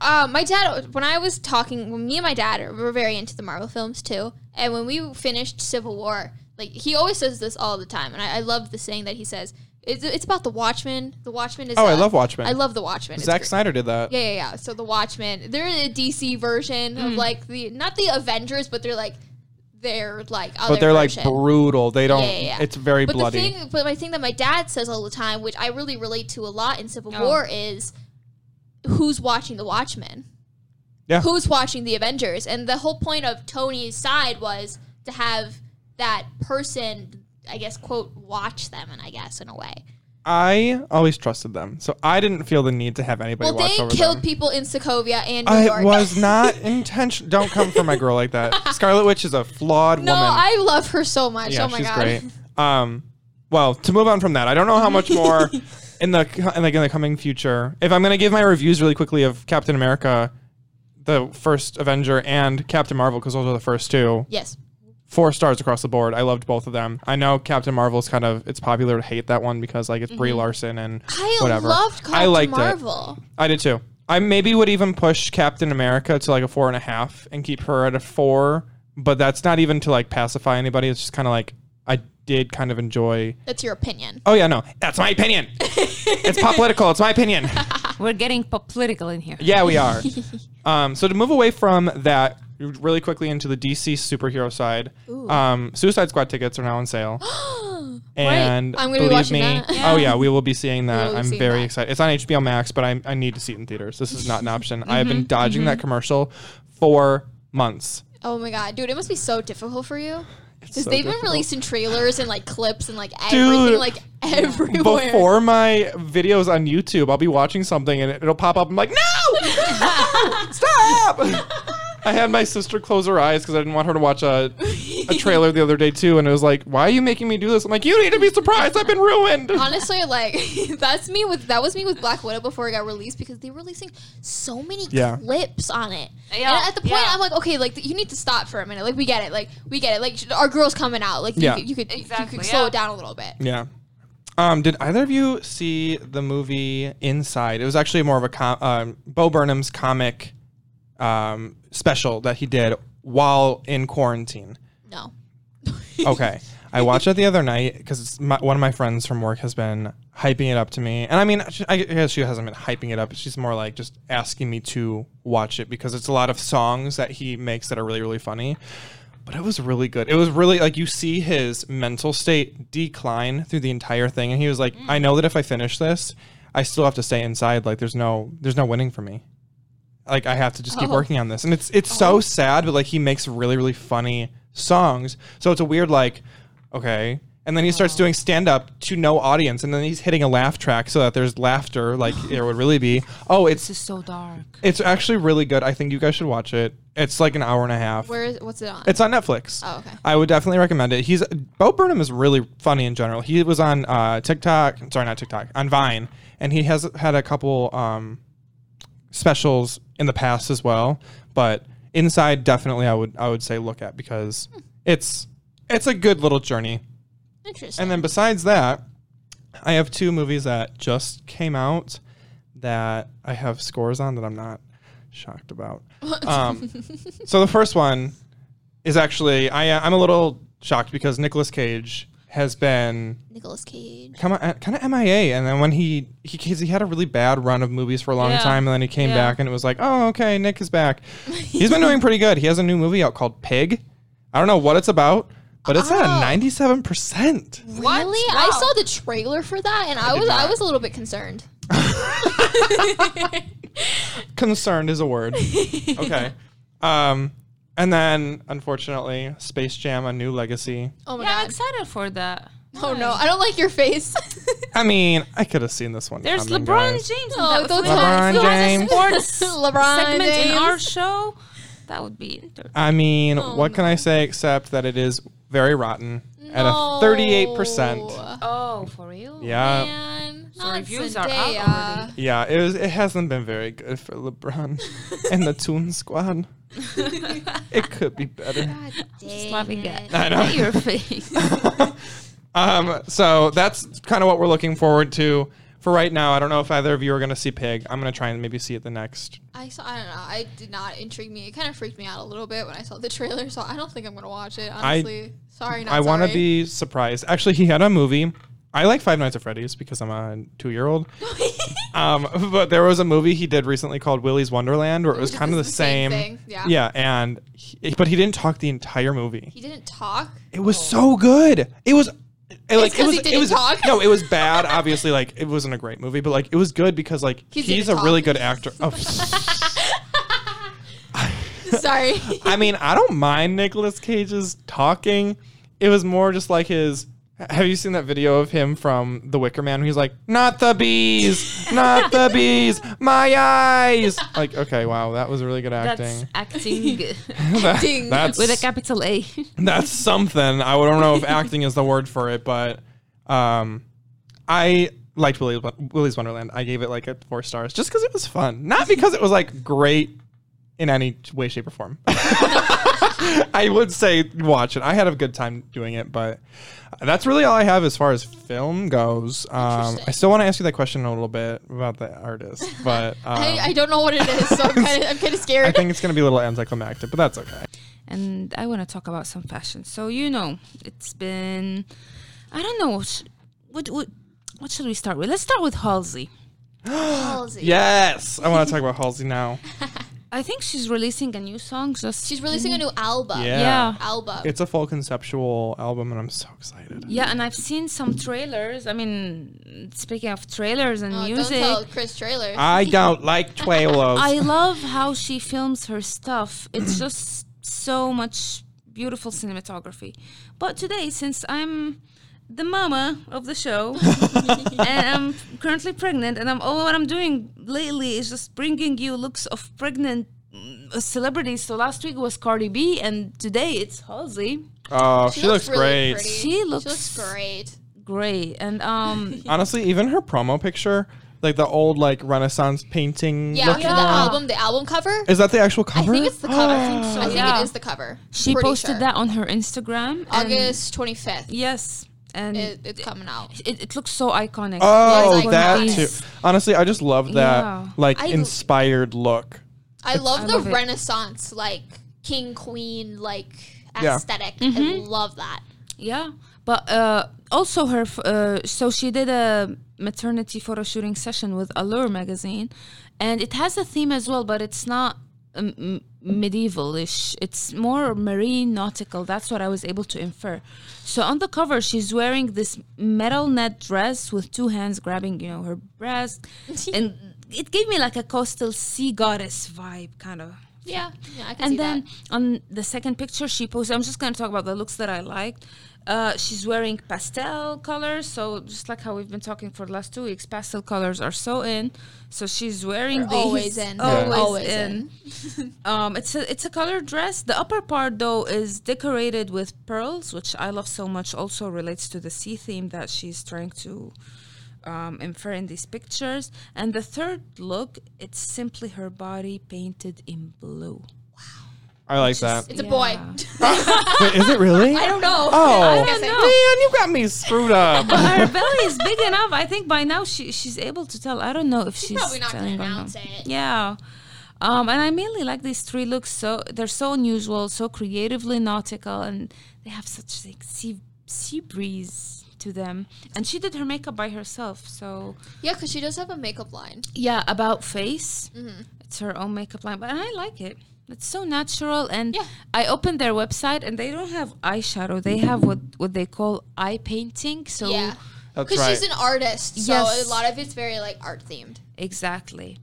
uh, my dad, when I was talking, when me and my dad are, were very into the Marvel films too, and when we finished Civil War, like he always says this all the time, and I, I love the saying that he says. It's, it's about the Watchmen. The Watchmen is. Oh, I uh, love Watchmen. I love the Watchmen. It's Zack great. Snyder did that. Yeah, yeah, yeah. So the Watchmen, they're a DC version Mm. of like the not the Avengers, but they're like they're like other But they're like version. brutal. They don't. Yeah, yeah, yeah. It's very But bloody. the thing, but my thing that my dad says all the time, which I really relate to a lot in Civil Oh. War, is who's watching the Watchmen? Yeah. Who's watching the Avengers? And the whole point of Tony's side was to have that person, I guess, quote, watch them, and I guess in a way. I always trusted them, so I didn't feel the need to have anybody Well, watch they over killed them. people in Sokovia and New I York. was not intention. Don't come for my girl like that. Scarlet Witch is a flawed no, woman. I love her so much. Yeah, oh my she's god. great. Um, well, to move on from that, I don't know how much more in the in like in the coming future. If I'm gonna give my reviews really quickly of Captain America, the first Avenger, and Captain Marvel, because those are the first two, Yes. Four stars across the board. I loved both of them. I know Captain Marvel's kind of it's popular to hate that one because like it's Brie Larson and Mm-hmm. I whatever. loved Captain I liked it. Marvel. I did too. I maybe would even push Captain America to like a four and a half and keep her at a four, but that's not even to like pacify anybody. It's just kind of like I did kind of enjoy. That's your opinion. Oh yeah, no, that's my opinion. it's pop political. It's my opinion. We're getting pop political in here. Yeah, we are. um, so to move away from that really quickly into the DC superhero side, um, Suicide Squad tickets are now on sale. And I'm gonna be believe watching me, that. oh yeah, we will be seeing that. will be I'm seeing very that. excited. It's on HBO Max, but I, I need to see it in theaters. This is not an option. I have Mm-hmm, been dodging that commercial for months. Oh my god, dude, it must be so difficult for you. Because so they've been difficult. releasing trailers and like clips and like everything, Dude, like everywhere. Before my videos on YouTube, I'll be watching something and it, it'll pop up. I'm like, no, stop. I had my sister close her eyes because I didn't want her to watch a, a trailer the other day too, and it was like, "Why are you making me do this?" I'm like, "You need to be surprised. I've been ruined." Honestly, like that's me with that was me with Black Widow before it got released because they were releasing so many Yeah. clips on it. Yeah, and at the point, yeah. I'm like, okay, like you need to stop for a minute. Like we get it. Like we get it. Like our girl's coming out. Like you Yeah. could, you could, you could slow yeah. it down a little bit. Yeah. Um, did either of you see the movie Inside? It was actually more of a com- um, Bo Burnham's comic um, special that he did while in quarantine. No. Okay. I watched it the other night because one of my friends from work has been hyping it up to me. And I mean, she- I guess she hasn't been hyping it up. She's more like just asking me to watch it because it's a lot of songs that he makes that are really, really funny. But it was really good. It was really like you see his mental state decline through the entire thing. And he was like, I know that if I finish this, I still have to stay inside. Like there's no, there's no winning for me. Like I have to just keep Oh. working on this, and it's it's so sad, but like he makes really really funny songs, so it's a weird like, okay. And then he starts doing stand up to no audience, and then he's hitting a laugh track so that there's laughter, like there would really be. Oh, it's This is so dark. it's actually really good. I think you guys should watch it. It's like an hour and a half. Where is what's it on? It's on Netflix. Oh, okay. I would definitely recommend it. He's Bo Burnham is really funny in general. He was on uh, TikTok, sorry, not TikTok, on Vine, and he has had a couple um, specials in the past as well. But Inside, definitely, I would I would say look at because it's it's a good little journey. Interesting. And then besides that, I have two movies that just came out that I have scores on that I'm not shocked about. Um, so the first one is actually I I'm a little shocked because Nicolas Cage has been Nicolas Cage. kind of kind of MIA, and then when he he 'cause he had a really bad run of movies for a long Yeah. time, and then he came Yeah. back, and it was like, oh okay, Nick is back. He's been doing pretty good. He has a new movie out called Pig. I don't know what it's about, but it's at a Oh. 97 percent. What? Really? I saw the trailer for that, and I, did was I was a little bit concerned. Concerned is a word. okay. Um, and then unfortunately, Space Jam: A New Legacy. Oh my Yeah, I'm god. excited for that. Oh no, I don't like your face. I mean, I could have seen this one. There's coming, LeBron guys. James. Oh, in that. don't If we talk- had- if we had a James. sports LeBron segment in our show. That would be interesting. I mean, Oh, what can I say except that it is very rotten at a 38 percent. Oh, for real? Yeah. Man, So not reviews are out already. Yeah, it was. It hasn't been very good for LeBron and the Toon Squad. It could be better. God Just laughing it. at, I know. your face. Um, so that's kind of what we're looking forward to for right now. I don't know if either of you are going to see Pig. I'm going to try and maybe see it the next. I saw. I don't know. I did not intrigue me. It kind of freaked me out a little bit when I saw the trailer. So I don't think I'm gonna watch it. Honestly, sorry. Not I want to be surprised. Actually, he had a movie. I like Five Nights at Freddy's because I'm a two year old. Um, but there was a movie he did recently called Willy's Wonderland where it was kind of the same thing, yeah. Yeah, and he, but he didn't talk the entire movie. He didn't talk. It was so good. It was it, like it 'cause was he it didn't was talk? no, it was bad. Obviously, like it wasn't a great movie, but like it was good because like He he's didn't a really talk. good actor. Oh, Sorry. I mean, I don't mind Nicolas Cage's talking. It was more just like his. Have you seen that video of him from The Wicker Man? He's like, "Not the bees, not the bees, my eyes." Like, okay, wow, that was really good That's acting. acting That- acting. that's with a capital A. that's something. I don't know if acting is the word for it, but um, I liked Willy's, Willy's Wonderland. I gave it like a four stars just because it was fun, not because it was like great in any way, shape, or form. I would say watch it. I had a good time doing it, but that's really all I have as far as film goes. Um, I still want to ask you that question a little bit about the artist, but um, I, I don't know what it is, so I'm kind of I'm kind of scared. I think it's going to be a little anticlimactic, but that's okay. and I want to talk about some fashion. So you know, it's been I don't know sh- what what what should we start with? Let's start with Halsey. Halsey. Yes, I want to talk about Halsey now. I think she's releasing a new song. Just She's releasing a new album. Yeah. Yeah. Album. It's a full conceptual album, and I'm so excited. yeah, and I've seen some trailers. I mean, speaking of trailers and Oh, music, Don't tell Chris trailer. I don't like trailers. I love how she films her stuff. It's just so much beautiful cinematography. But today, since I'm the mama of the show and I'm currently pregnant, and I'm all what I'm doing lately is just bringing you looks of pregnant mm, celebrities. So last week was Cardi B, and today it's Halsey. oh, she, looks, really great. pretty. She looks- She looks great. Great, and um, Honestly, even her promo picture, like the old like Renaissance painting. Yeah, looking for the album, the album cover. Is that the actual cover? I think it's the cover. I think so, I think yeah. it is the cover. she Pretty posted sure. that on her Instagram. August 25th. Yes, and It, it's coming out. it, it looks so iconic. Oh, It's like that these- too. Honestly, I just love that Yeah. like I- inspired look. I love I the love it. Renaissance, like king queen, like Yeah. aesthetic. Mm-hmm. I love that. Yeah, but uh, also her. f- Uh, so she did a maternity photo shooting session with Allure magazine, and it has a theme as well, but it's not um, m- medieval-ish. It's more marine nautical. That's what I was able to infer. So on the cover, she's wearing this metal net dress with two hands grabbing, you know, her breast, and it gave me like a coastal sea goddess vibe, kind of. Yeah, yeah, I can And see then that. on the second picture she posted, I'm just going to talk about the looks that I liked. Uh, she's wearing pastel colors, so just like how we've been talking for the last two weeks, pastel colors are so in. So she's wearing They're these always in. They're always, always in. um, it's a it's a color dress. The upper part though is decorated with pearls, which I love so much. Also relates to the sea theme that she's trying to um, infer in these pictures. And the third look, it's simply her body painted in blue. Wow. I like Which that. is- It's a boy. Wait, is it really? I don't know. Oh, I don't know. man, you got me screwed up. But her belly is big enough. I think by now she she's able to tell. I don't know if she's probably not gonna or announce it. Yeah. Um, and I mainly like these three looks. So they're so unusual, so creatively nautical, and they have such like sea sea breeze to them. And she did her makeup by herself. So Yeah, because she does have a makeup line. yeah, about face, Mm-hmm. it's her own makeup line, but I like it. It's so natural, and Yeah. I opened their website, and they don't have eyeshadow. They have what what they call eye painting. So yeah, because right. she's an artist, so Yes. a lot of it's very like art themed. Exactly.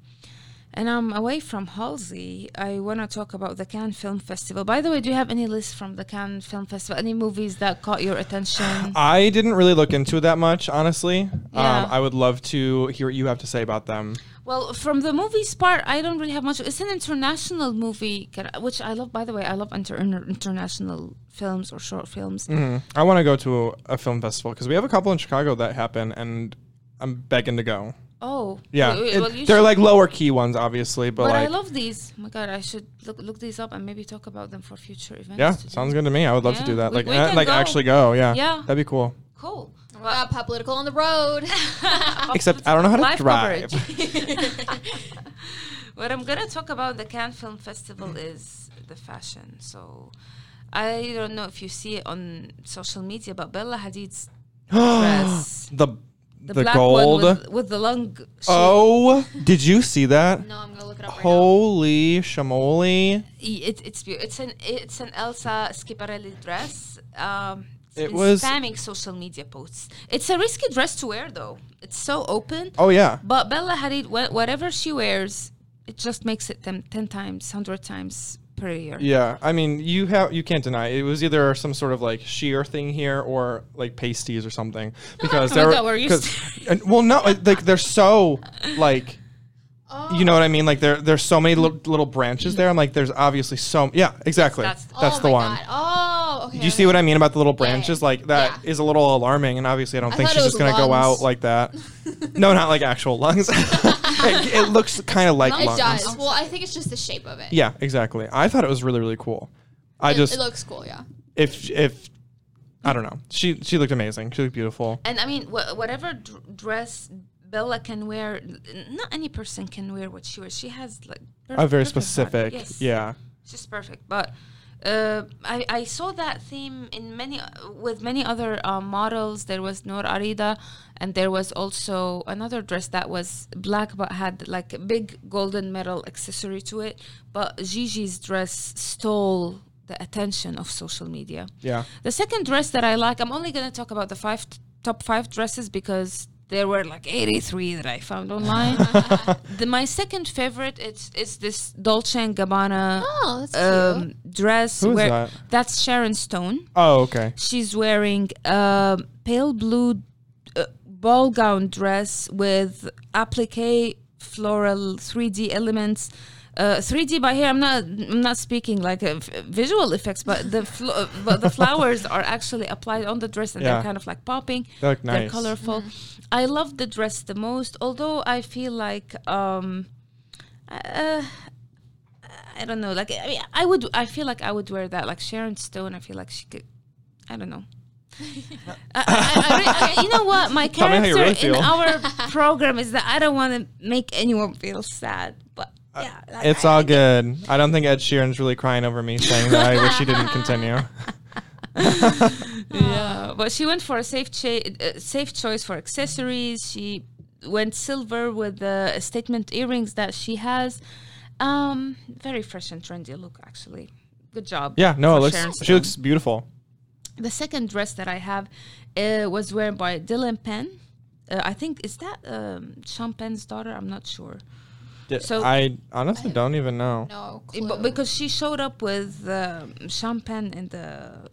And I'm away from Halsey. I want to talk about the Cannes Film Festival. By the way, do you have any list from the Cannes Film Festival? Any movies that caught your attention? I didn't really look into it that much, honestly. Yeah. Um, I would love to hear what you have to say about them. Well, from the movies part, I don't really have much. It's an international movie, which I love. By the way, I love inter- inter- international films or short films. Mhm. I want to go to a film festival because we have a couple in Chicago that happen, and I'm begging to go. Oh, Yeah, Wait, wait, it- well, they're should- like lower key ones, obviously, but, But I love these. Oh my God, I should look look these up and maybe talk about them for future events. yeah, to do. sounds good to me. I would love to do that. we- Like, we can like go. actually go. Yeah, Yeah. that'd be cool. Cool. Uh, pop political on the road. Except I don't know how to Live drive. what I'm gonna talk about the Cannes Film Festival is the fashion. So I don't know if you see it on social media, but Bella Hadid's dress, the the, the black gold. one with, with the long. shape. oh, did you see that? no, I'm gonna look it up right Holy shamoli! it, it's beau- it's an it's an Elsa Schiaparelli dress. Um, It was- spamming social media posts. It's a risky dress to wear, though. It's so open. Oh yeah, But Bella Hadid, wha- whatever she wears, it just makes it ten, 10 times, 100 times yeah. I mean, you have you can't deny it. it was either some sort of like sheer thing here or like pasties or something because Oh they're God, we're used 'cause- and- well no like they're so like now. you know what I mean like there there's so many little, little branches there. I'm like there's obviously so yeah exactly That's- that's, oh the one. God. Oh, okay. Do you see what I mean about the little Yeah, yeah. branches? Like that is Yeah. a little alarming, and obviously I don't I think she's just gonna go out like that. no, not like actual lungs. it, it looks kind of like It lungs. does. Well, I think it's just the shape of it. Yeah, exactly. I thought it was really really cool. I It, just it looks cool. Yeah. if if I don't know, she she looked amazing. She looked beautiful. And I mean, wh- whatever dr- dress Bella can wear, n- not any person can wear what she wears. She has like A very perfect body. specific, Yes. yeah. It's just perfect. But uh, I, I saw that theme in many with many other uh, models. There was Noor Arida, and there was also another dress that was black but had like a big golden metal accessory to it. But Gigi's dress stole the attention of social media. Yeah. The second dress that I like, I'm only gonna talk about the five t- top five dresses because there were like 83 that I found online. the, my second favorite is is this Dolce and Gabbana Oh, that's um, dress. Who is where that? That's Sharon Stone. Oh, okay. She's wearing a pale blue uh, ball gown dress with applique floral 3D elements. Uh, 3D by here, I'm not. I'm not speaking like uh, visual effects, but the fl- uh, but the flowers are actually applied on the dress, and Yeah. they're kind of like popping. They look They're nice. colorful. I love the dress the most, although I feel like um, uh, I don't know. Like I mean, I would. I feel like I would wear that. Like Sharon Stone, I feel like she could. I don't know. I, I, I, re- I- you know what? My Tell me how you character really in feel. our program is that I don't want to make anyone feel sad, but yeah, like, It's I- all good. I don't think Ed Sheeran's really crying over me saying that. I wish he didn't continue. Yeah, but she went for a safe cha- uh, safe choice for accessories. She went silver with the statement earrings that she has. Um, very fresh and trendy look, actually. Good job. Yeah, no, it looks she looks beautiful. The second dress that I have uh, was worn by Dylan Penn. Uh, I think is that um, Sean Penn's daughter. I'm not sure. D- So- I honestly don't even know. No clue. but because she showed up with um, Sean Penn in the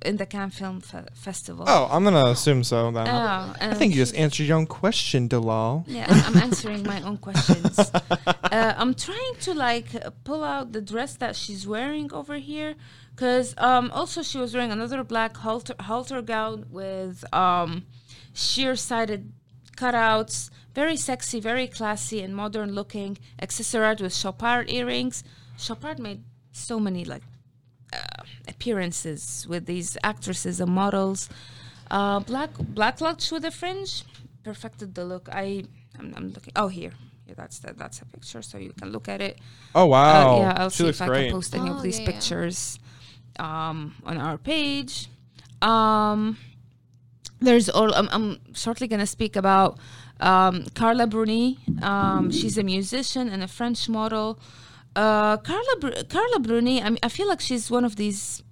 in the Cannes Film Fe- Festival. Oh, I'm gonna assume so then. Yeah, I think you just answered your own question, Dalal. Yeah, I'm, I'm answering my own questions. uh, I'm trying to like uh, pull out the dress that she's wearing over here, because um, also she was wearing another black halter, halter gown with um, sheer-sided cutouts, very sexy, very classy and modern looking, accessorized with Chopard earrings. Chopard made so many like uh, appearances with these actresses and models. Uh, black black locks with a fringe perfected the look. I I'm, I'm looking. Oh here. Yeah, that's the, that's a picture, so you can look at it. Oh Uh, wow, yeah, I'll she see looks if I great. can post any Oh, of these yeah, yeah. pictures um, on our page. Um, there's all. I'm, I'm shortly gonna speak about um, Carla Bruni. Um, she's a musician and a French model. Uh, Carla Br- Carla Bruni. I mean, I feel like she's one of these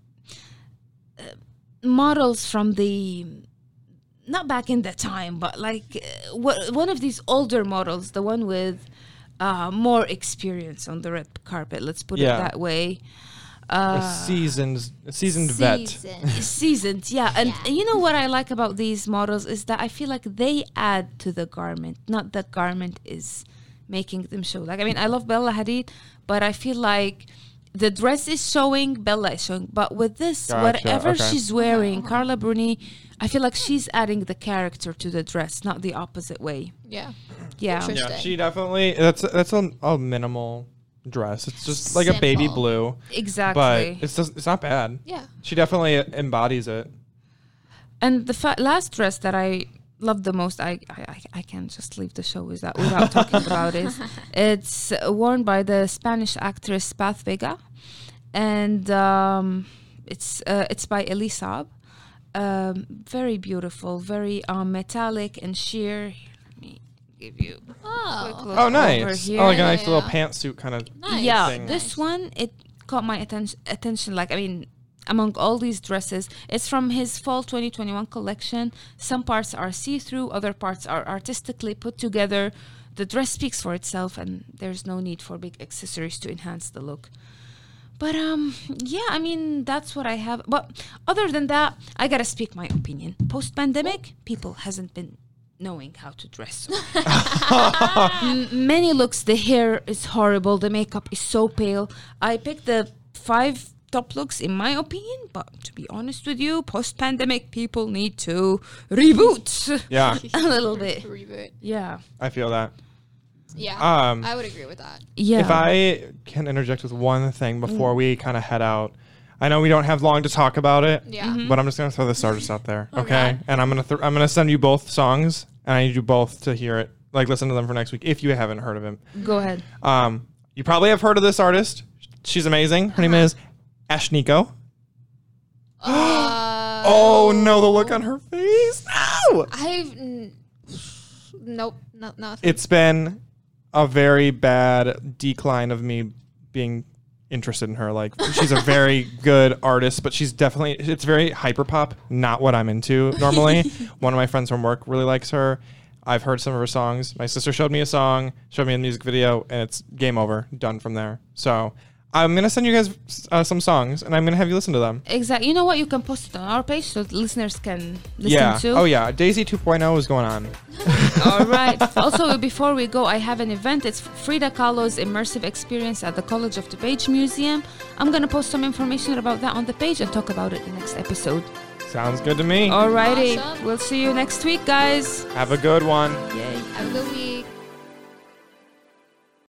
uh, models from the not back in the time, but like uh, wha- one of these older models, the one with uh, more experience on the red carpet. Let's put Yeah. it that way. A Uh, seasoned, a seasoned vet. Seasoned, yeah. And Yeah. you know what I like about these models is that I feel like they add to the garment, not the garment is making them show. Like, I mean, I love Bella Hadid, but I feel like the dress is showing, Bella is showing. But with this, Gotcha, whatever okay. she's wearing, Carla Bruni, I feel like she's adding the character to the dress, not the opposite way. Yeah. Yeah. Yeah, she definitely. That's that's a, a minimal dress. It's just like a baby Simple. blue, Exactly. but it's just, it's not bad. Yeah. She definitely embodies it. And the fa- last dress that I love the most, I, I I- I can't just leave the show without without talking about it. It's worn by the Spanish actress Paz Vega, and um, it's uh, it's by Elie Saab. Um, very beautiful, very um, metallic and sheer. Here, let me give you. Oh. look Oh, over nice. Oh, like a Yeah, nice little pantsuit kind of. Nice. yeah, thing. this one it caught my attention. Attention, like I mean, among all these dresses, it's from his fall 2021 collection. Some parts are see-through, other parts are artistically put together. The dress speaks for itself, and there's no need for big accessories to enhance the look. But um, yeah, I mean that's what I have. But other than that, I gotta speak my opinion. Post-pandemic, people hasn't been knowing how to dress. M- many looks the hair is horrible the makeup is so pale i picked the five top looks in my opinion but to be honest with you post-pandemic people need to reboot Yeah, a little bit Reboot. yeah I feel that. Yeah. Um, I would agree with that. yeah If I can interject with one thing before we kind of head out, I know we don't have long to talk about it. Yeah. Mm-hmm. But I'm just gonna throw this artist out there, okay? Okay. And I'm gonna th- I'm gonna send you both songs, and I need you both to hear it, like listen to them for next week if you haven't heard of him. go ahead Um, you probably have heard of this artist. She's amazing. Her name is Ashnikko. Uh, Oh no, the look on her face. No, I've n- nope, no, nothing. it's been a very bad decline of me being interested in her. Like she's a very good artist, but she's definitely it's very hyper pop, not what I'm into normally. One of my friends from work really likes her. I've heard some of her songs. My sister showed me a song, showed me a music video, and it's game over, done from there. So I'm gonna send you guys uh, some songs, and I'm gonna have you listen to them. exactly you know what you can post it on our page so listeners can listen to. yeah. to Oh yeah. Daisy 2.0 is going on. All right. Also, before we go, I have an event. It's Frida Kahlo's immersive experience at the College of the Page Museum. I'm going to post some information about that on the page and talk about it in the next episode. Sounds good to me. Alrighty. Awesome. We'll see you next week, guys. Have a good one. Yay. Have a good week.